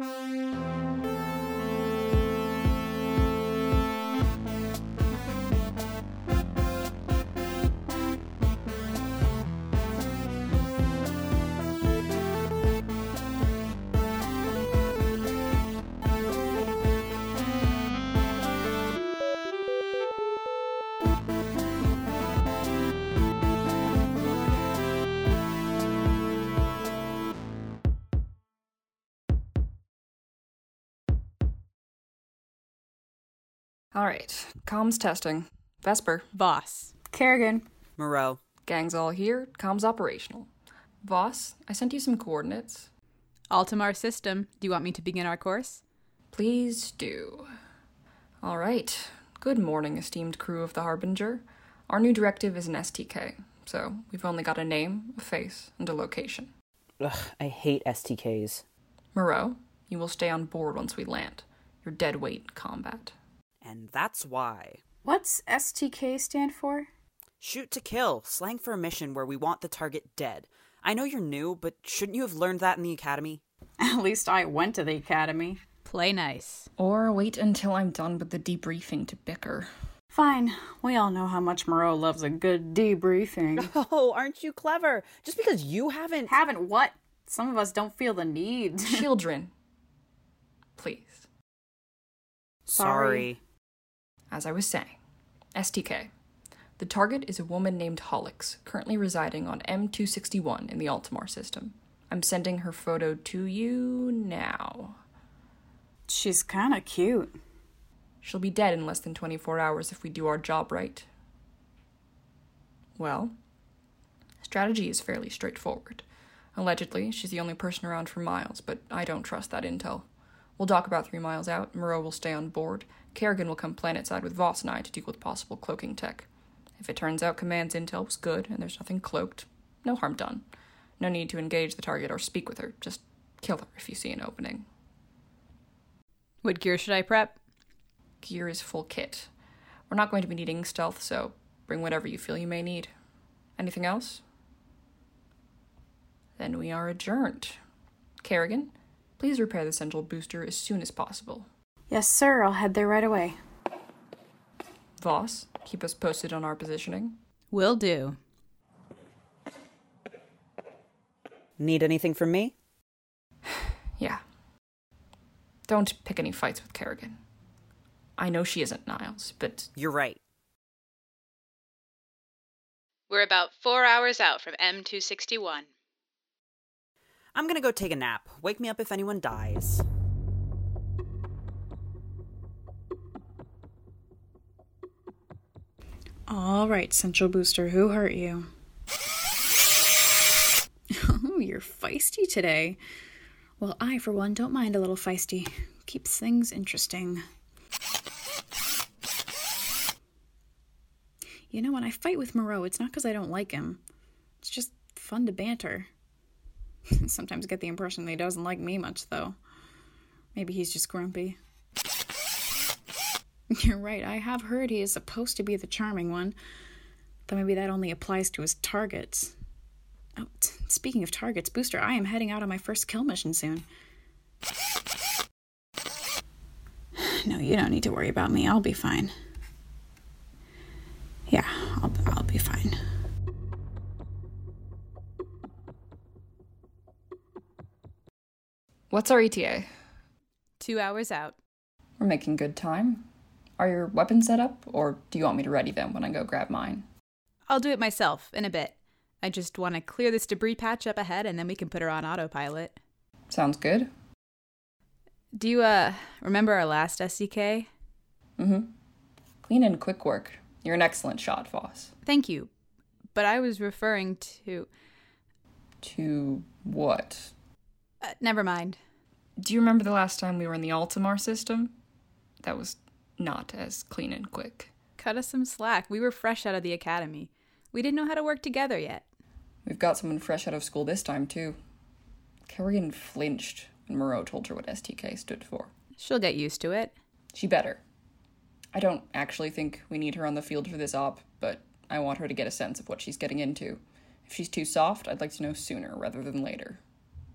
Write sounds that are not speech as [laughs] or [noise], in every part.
Música All right, comms testing. Vesper, Voss. Kerrigan. Moreau. gang's all here, comms operational. Voss, I sent you some coordinates. Altamar system. Do you want me to begin our course? Please do. All right. Good morning, esteemed crew of the Harbinger. Our new directive is an STK, so we've only got a name, a face, and a location. Ugh, I hate STKs. Moreau, you will stay on board once we land. You're dead weight in combat. And that's why. What's STK stand for? Shoot to kill, slang for a mission where we want the target dead. I know you're new, but shouldn't you have learned that in the academy? [laughs] At least I went to the academy. Play nice. Or wait until I'm done with the debriefing to bicker. Fine. We all know how much Moreau loves a good debriefing. [laughs] Oh, aren't you clever? Just because you haven't. Haven't what? Some of us don't feel the need. [laughs] Children, please. Sorry. As I was saying, STK. The target is a woman named Hollix, currently residing on M261 in the Altamar system. I'm sending her photo to you now. She's kinda cute. She'll be dead in less than 24 hours if we do our job right. Well, strategy is fairly straightforward. Allegedly, she's the only person around for miles, but I don't trust that intel. We'll dock about three miles out, Moreau will stay on board, Kerrigan will come planetside with Voss and I to deal with possible cloaking tech. If it turns out Command's intel was good and there's nothing cloaked, no harm done. No need to engage the target or speak with her, just kill her if you see an opening. What gear should I prep? Gear is full kit. We're not going to be needing stealth, so bring whatever you feel you may need. Anything else? Then we are adjourned. Kerrigan, please repair the central booster as soon as possible. Yes, sir. I'll head there right away. Voss, keep us posted on our positioning. Will do. Need anything from me? [sighs] Yeah. Don't pick any fights with Kerrigan. I know she isn't Niles, but You're right. We're about four hours out from M261. I'm gonna go take a nap. Wake me up if anyone dies. All right, Central Booster, who hurt you? [laughs] Oh, you're feisty today. Well, I, for one, don't mind a little feisty. Keeps things interesting. You know, when I fight with Moreau, it's not because I don't like him. It's just fun to banter. [laughs] Sometimes get the impression that he doesn't like me much, though. Maybe he's just grumpy. [laughs] You're right, I have heard he is supposed to be the charming one. Though maybe that only applies to his targets. Oh, t- speaking of targets, Booster, I am heading out on my first kill mission soon. [sighs] No, you don't need to worry about me. I'll be fine. Yeah, I'll, I'll be fine. What's our ETA? Two hours out. We're making good time. Are your weapons set up, or do you want me to ready them when I go grab mine? I'll do it myself in a bit. I just want to clear this debris patch up ahead and then we can put her on autopilot. Sounds good. Do you, uh, remember our last STK? Mm-hmm. Clean and quick work. You're an excellent shot, Voss. Thank you. But I was referring to. To what? Uh, never mind. Do you remember the last time we were in the Altamar system? That was not as clean and quick. Cut us some slack. We were fresh out of the academy. We didn't know how to work together yet. We've got someone fresh out of school this time, too. Kerrigan flinched when Moreau told her what STK stood for. She'll get used to it. She better. I don't actually think we need her on the field for this op, but I want her to get a sense of what she's getting into. If she's too soft, I'd like to know sooner rather than later.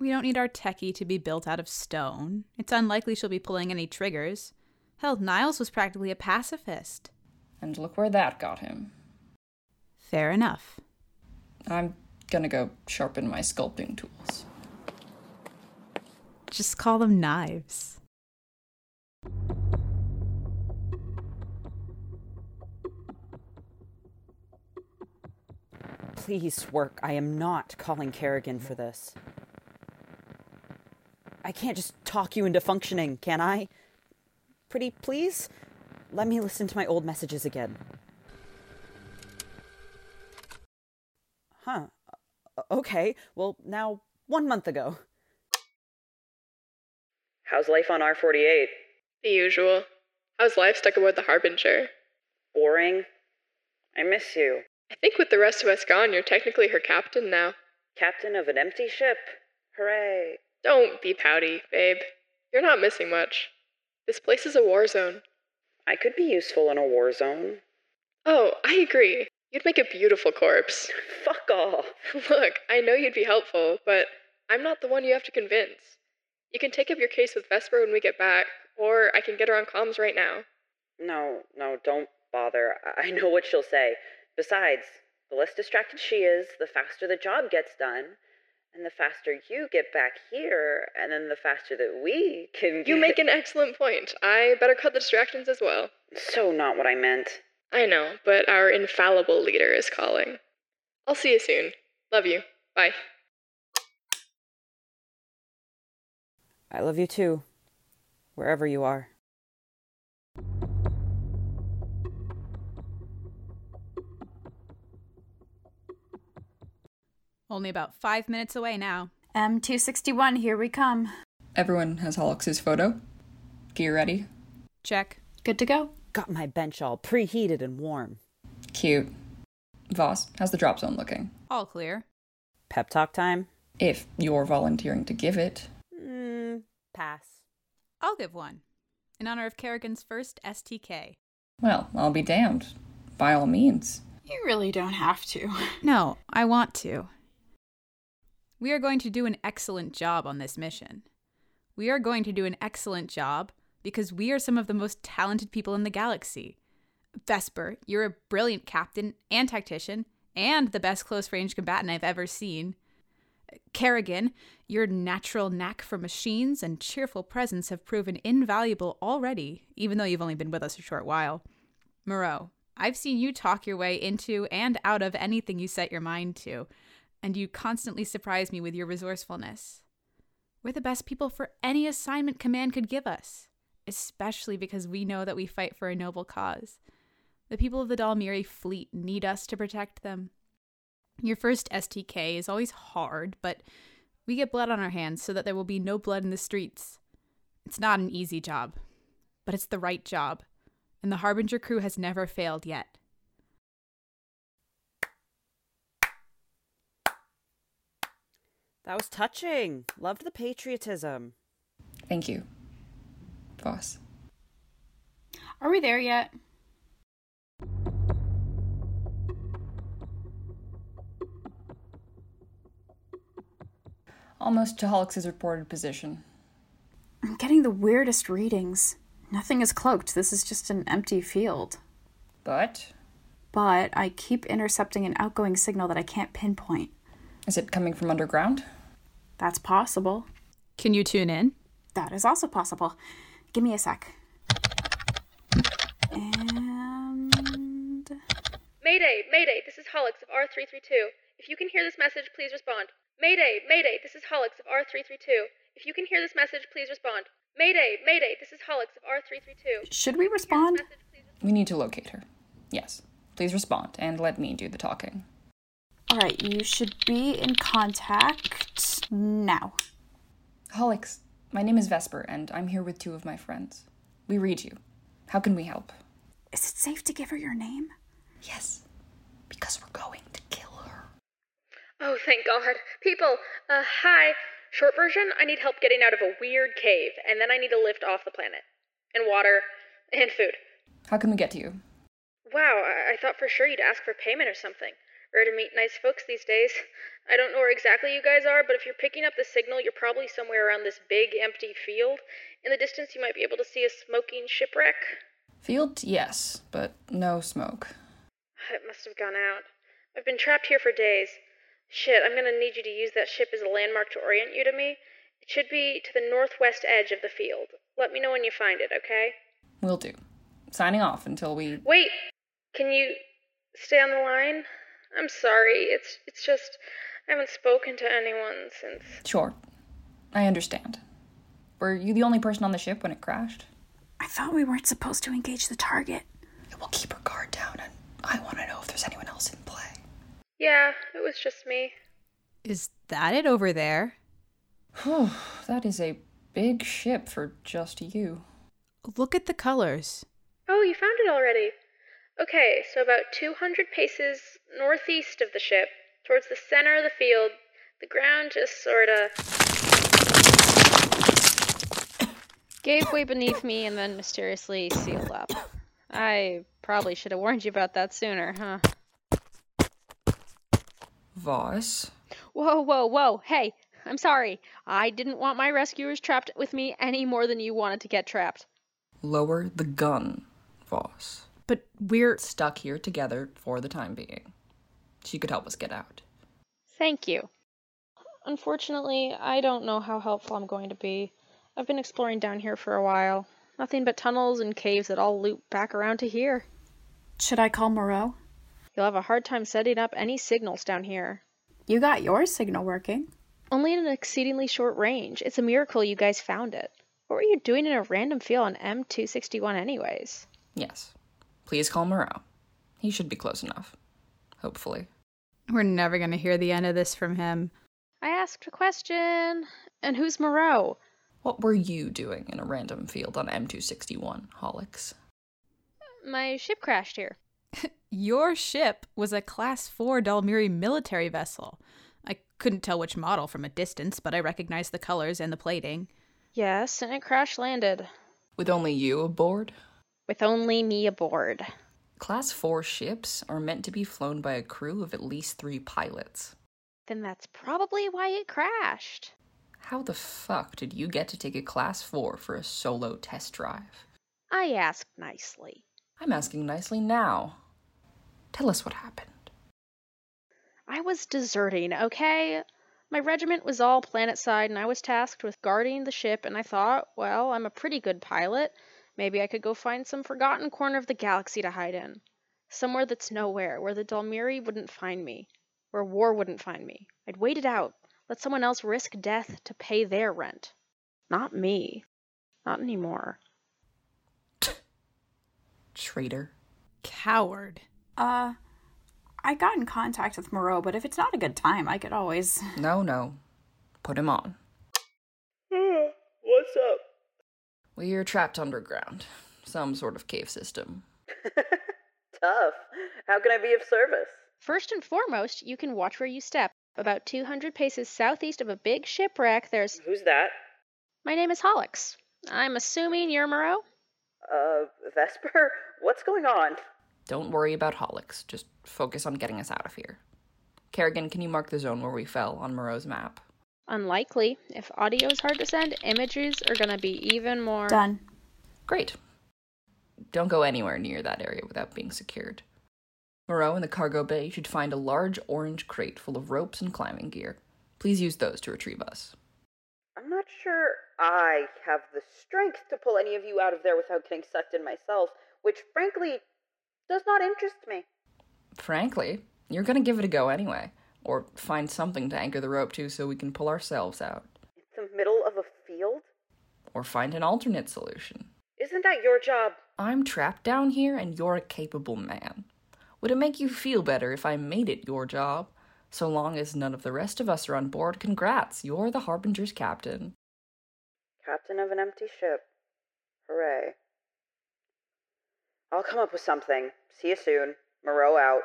We don't need our techie to be built out of stone. It's unlikely she'll be pulling any triggers. Hell, Niles was practically a pacifist. And look where that got him. Fair enough. I'm gonna go sharpen my sculpting tools. Just call them knives. Please work. I am not calling Kerrigan for this. I can't just talk you into functioning, can I? Pretty please? Let me listen to my old messages again. Huh. Okay. Well, now, one month ago. How's life on R48? The usual. How's life stuck aboard the Harbinger? Boring? I miss you. I think with the rest of us gone, you're technically her captain now. Captain of an empty ship. Hooray. Don't be pouty, babe. You're not missing much. This place is a war zone. I could be useful in a war zone. Oh, I agree. You'd make a beautiful corpse. [laughs] Fuck off. Look, I know you'd be helpful, but I'm not the one you have to convince. You can take up your case with Vesper when we get back, or I can get her on comms right now. No, no, don't bother. I I know what she'll say. Besides, the less distracted she is, the faster the job gets done. And the faster you get back here, and then the faster that we [laughs] can get. You make an excellent point. I better cut the distractions as well. So, not what I meant. I know, but our infallible leader is calling. I'll see you soon. Love you. Bye. I love you too, wherever you are. Only about five minutes away now. M261, here we come. Everyone has Holix's photo. Gear ready. Check. Good to go. Got my bench all preheated and warm. Cute. Voss, how's the drop zone looking? All clear. Pep talk time? If you're volunteering to give it. Mm, pass. I'll give one. In honor of Kerrigan's first STK. Well, I'll be damned. By all means. You really don't have to. No, I want to. We are going to do an excellent job on this mission. We are going to do an excellent job because we are some of the most talented people in the galaxy. Vesper, you're a brilliant captain and tactician, and the best close range combatant I've ever seen. Kerrigan, your natural knack for machines and cheerful presence have proven invaluable already, even though you've only been with us a short while. Moreau, I've seen you talk your way into and out of anything you set your mind to, and you constantly surprise me with your resourcefulness. We're the best people for any assignment command could give us, especially because we know that we fight for a noble cause. The people of the Dalmiri fleet need us to protect them. Your first STK is always hard, but we get blood on our hands so that there will be no blood in the streets. It's not an easy job, but it's the right job, and the Harbinger crew has never failed yet. That was touching. Loved the patriotism. Thank you. Voss. Are we there yet? Almost to Holix's reported position. I'm getting the weirdest readings. Nothing is cloaked. This is just an empty field. But But I keep intercepting an outgoing signal that I can't pinpoint. Is it coming from underground? That's possible. Can you tune in? That is also possible. Give me a sec. And. Mayday, Mayday, this is Holix of R332. If you can hear this message, please respond. Mayday, Mayday, this is Holix of R332. If you can hear this message, please respond. Mayday, Mayday, this is Holix of R332. Should we respond? Message, respond. We need to locate her. Yes. Please respond and let me do the talking. Alright, you should be in contact now. Holix, my name is Vesper, and I'm here with two of my friends. We read you. How can we help? Is it safe to give her your name? Yes, because we're going to kill her. Oh, thank God. People, uh, hi. Short version, I need help getting out of a weird cave, and then I need to lift off the planet. And water, and food. How can we get to you? Wow, I, I thought for sure you'd ask for payment or something. Rare to meet nice folks these days. I don't know where exactly you guys are, but if you're picking up the signal, you're probably somewhere around this big empty field. In the distance, you might be able to see a smoking shipwreck. Field, yes, but no smoke. It must have gone out. I've been trapped here for days. Shit, I'm gonna need you to use that ship as a landmark to orient you to me. It should be to the northwest edge of the field. Let me know when you find it, okay? We'll do. Signing off until we. Wait! Can you stay on the line? I'm sorry. It's it's just I haven't spoken to anyone since. Sure. I understand. Were you the only person on the ship when it crashed? I thought we weren't supposed to engage the target. We'll keep her guard down, and I want to know if there's anyone else in play. Yeah, it was just me. Is that it over there? Whew, that is a big ship for just you. Look at the colors. Oh, you found it already. Okay, so about 200 paces northeast of the ship, towards the center of the field, the ground just sorta. Gave way beneath me and then mysteriously sealed up. I probably should have warned you about that sooner, huh? Voss? Whoa, whoa, whoa. Hey, I'm sorry. I didn't want my rescuers trapped with me any more than you wanted to get trapped. Lower the gun, Voss. But we're. Stuck here together for the time being. She could help us get out. Thank you. Unfortunately, I don't know how helpful I'm going to be. I've been exploring down here for a while. Nothing but tunnels and caves that all loop back around to here. Should I call Moreau? You'll have a hard time setting up any signals down here. You got your signal working. Only at an exceedingly short range. It's a miracle you guys found it. What were you doing in a random field on M261 anyways? Yes. Please call Moreau. He should be close enough. Hopefully. We're never going to hear the end of this from him. I asked a question. And who's Moreau? What were you doing in a random field on M261, Holix? My ship crashed here. [laughs] Your ship was a Class 4 Dalmiri military vessel. I couldn't tell which model from a distance, but I recognized the colors and the plating. Yes, and it crash landed. With only you aboard? With only me aboard. Class 4 ships are meant to be flown by a crew of at least three pilots. Then that's probably why it crashed. How the fuck did you get to take a Class 4 for a solo test drive? I asked nicely. I'm asking nicely now. Tell us what happened. I was deserting, okay? My regiment was all planet side, and I was tasked with guarding the ship, and I thought, well, I'm a pretty good pilot. Maybe I could go find some forgotten corner of the galaxy to hide in. Somewhere that's nowhere, where the Dalmiri wouldn't find me, where war wouldn't find me. I'd wait it out, let someone else risk death to pay their rent. Not me. Not anymore. Traitor. Coward. Uh, I got in contact with Moreau, but if it's not a good time, I could always. No, no. Put him on. [laughs] What's up? We're trapped underground. Some sort of cave system. [laughs] Tough. How can I be of service? First and foremost, you can watch where you step. About 200 paces southeast of a big shipwreck, there's. Who's that? My name is Holix. I'm assuming you're Moreau? Uh, Vesper? [laughs] What's going on? Don't worry about Holix. Just focus on getting us out of here. Kerrigan, can you mark the zone where we fell on Moreau's map? Unlikely. If audio is hard to send, images are gonna be even more. Done. Great. Don't go anywhere near that area without being secured. Moreau in the cargo bay should find a large orange crate full of ropes and climbing gear. Please use those to retrieve us. I'm not sure I have the strength to pull any of you out of there without getting sucked in myself, which frankly does not interest me. Frankly, you're gonna give it a go anyway. Or find something to anchor the rope to so we can pull ourselves out. In the middle of a field? Or find an alternate solution. Isn't that your job? I'm trapped down here and you're a capable man. Would it make you feel better if I made it your job? So long as none of the rest of us are on board, congrats, you're the Harbinger's captain. Captain of an empty ship. Hooray. I'll come up with something. See you soon. Moreau out.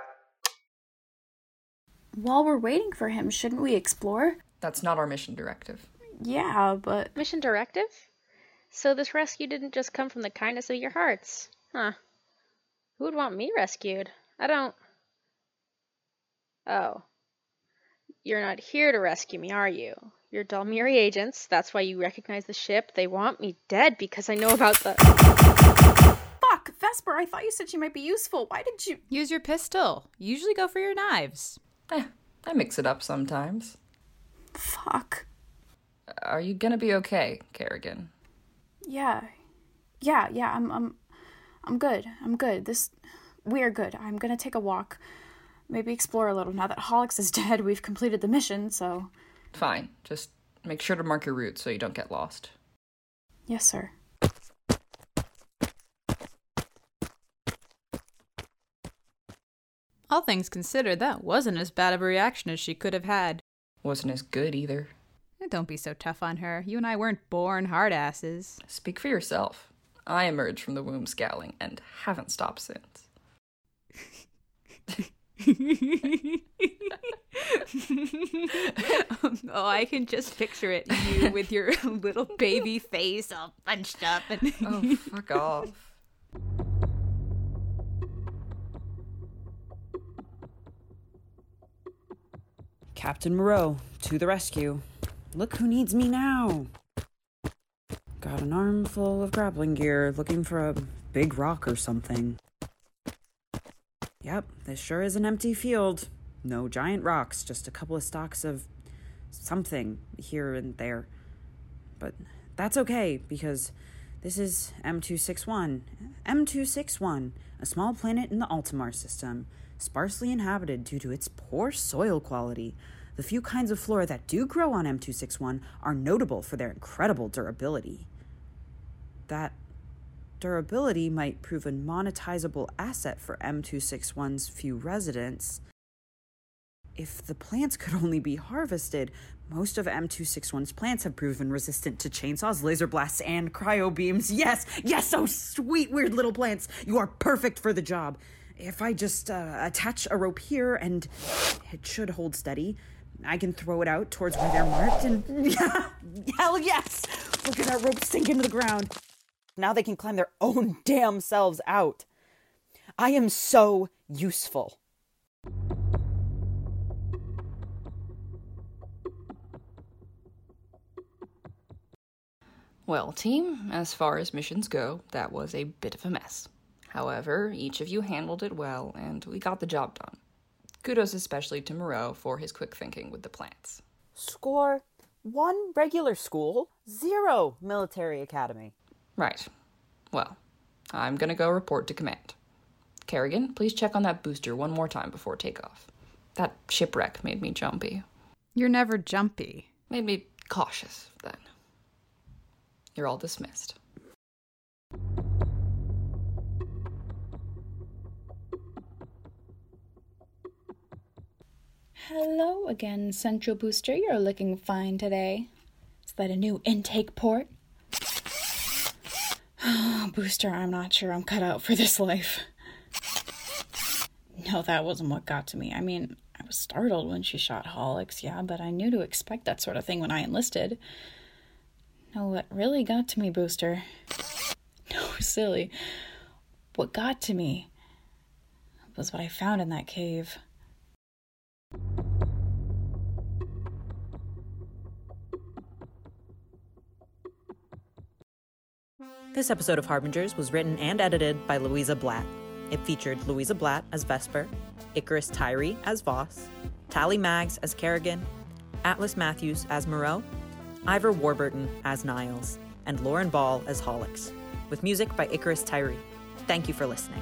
While we're waiting for him, shouldn't we explore? That's not our mission directive. Yeah, but. Mission directive? So this rescue didn't just come from the kindness of your hearts. Huh. Who would want me rescued? I don't. Oh. You're not here to rescue me, are you? You're Dalmiri agents. That's why you recognize the ship. They want me dead because I know about the. Fuck, Vesper, I thought you said she might be useful. Why did you. Use your pistol. Usually go for your knives. Eh, I mix it up sometimes. Fuck. Are you gonna be okay, Kerrigan? Yeah. Yeah, yeah, I'm I'm I'm good. I'm good. This we're good. I'm gonna take a walk. Maybe explore a little. Now that Hollix is [laughs] dead, we've completed the mission, so Fine. Just make sure to mark your route so you don't get lost. yes, sir. All things considered, that wasn't as bad of a reaction as she could have had. Wasn't as good either. Eh, Don't be so tough on her. You and I weren't born hard asses. Speak for yourself. I emerged from the womb scowling and haven't stopped since. [laughs] oh, I can just picture it. You with your [laughs] little baby face all bunched up and Oh, fuck [laughs] off. Captain Moreau, to the rescue. Look who needs me now. Got an armful of grappling gear looking for a big rock or something. Yep, this sure is an empty field. No giant rocks, just a couple of stalks of something here and there. But that's okay because this is M261. M261, a small planet in the Altamar system, sparsely inhabited due to its poor soil quality. The few kinds of flora that do grow on M261 are notable for their incredible durability. That durability might prove a monetizable asset for M261's few residents. If the plants [laughs] could only be harvested, most of M261's plants have proven resistant to chainsaws, laser blasts, and cryo beams. Yes, yes, oh sweet, weird little plants. You are perfect for the job. If I just uh, attach a rope here and it should hold steady, I can throw it out towards where they're marked and. [laughs] Hell yes! Look at that rope sink into the ground. Now they can climb their own damn selves out. I am so useful. Well, team, as far as missions go, that was a bit of a mess. However, each of you handled it well, and we got the job done. Kudos especially to Moreau for his quick thinking with the plants. Score one regular school, zero military academy. Right. Well, I'm gonna go report to command. Kerrigan, please check on that booster one more time before takeoff. That shipwreck made me jumpy. You're never jumpy. Made me cautious, then. You're all dismissed. Hello again, Central Booster. You're looking fine today. Is that a new intake port? Oh, [sighs] Booster, I'm not sure I'm cut out for this life. No, that wasn't what got to me. I mean, I was startled when she shot Hollix, yeah, but I knew to expect that sort of thing when I enlisted. No, what really got to me, Booster? [laughs] No, silly. What got to me was what I found in that cave. This episode of Harbingers was written and edited by Louisa Blatt. It featured Louisa Blatt as Vesper, Icarus Tyree as Voss, Tally Maggs as Kerrigan, Atlas Matthews as Moreau, Ivor Warburton as Niles, and Lauren Ball as Hollix, with music by Icarus Tyree. Thank you for listening.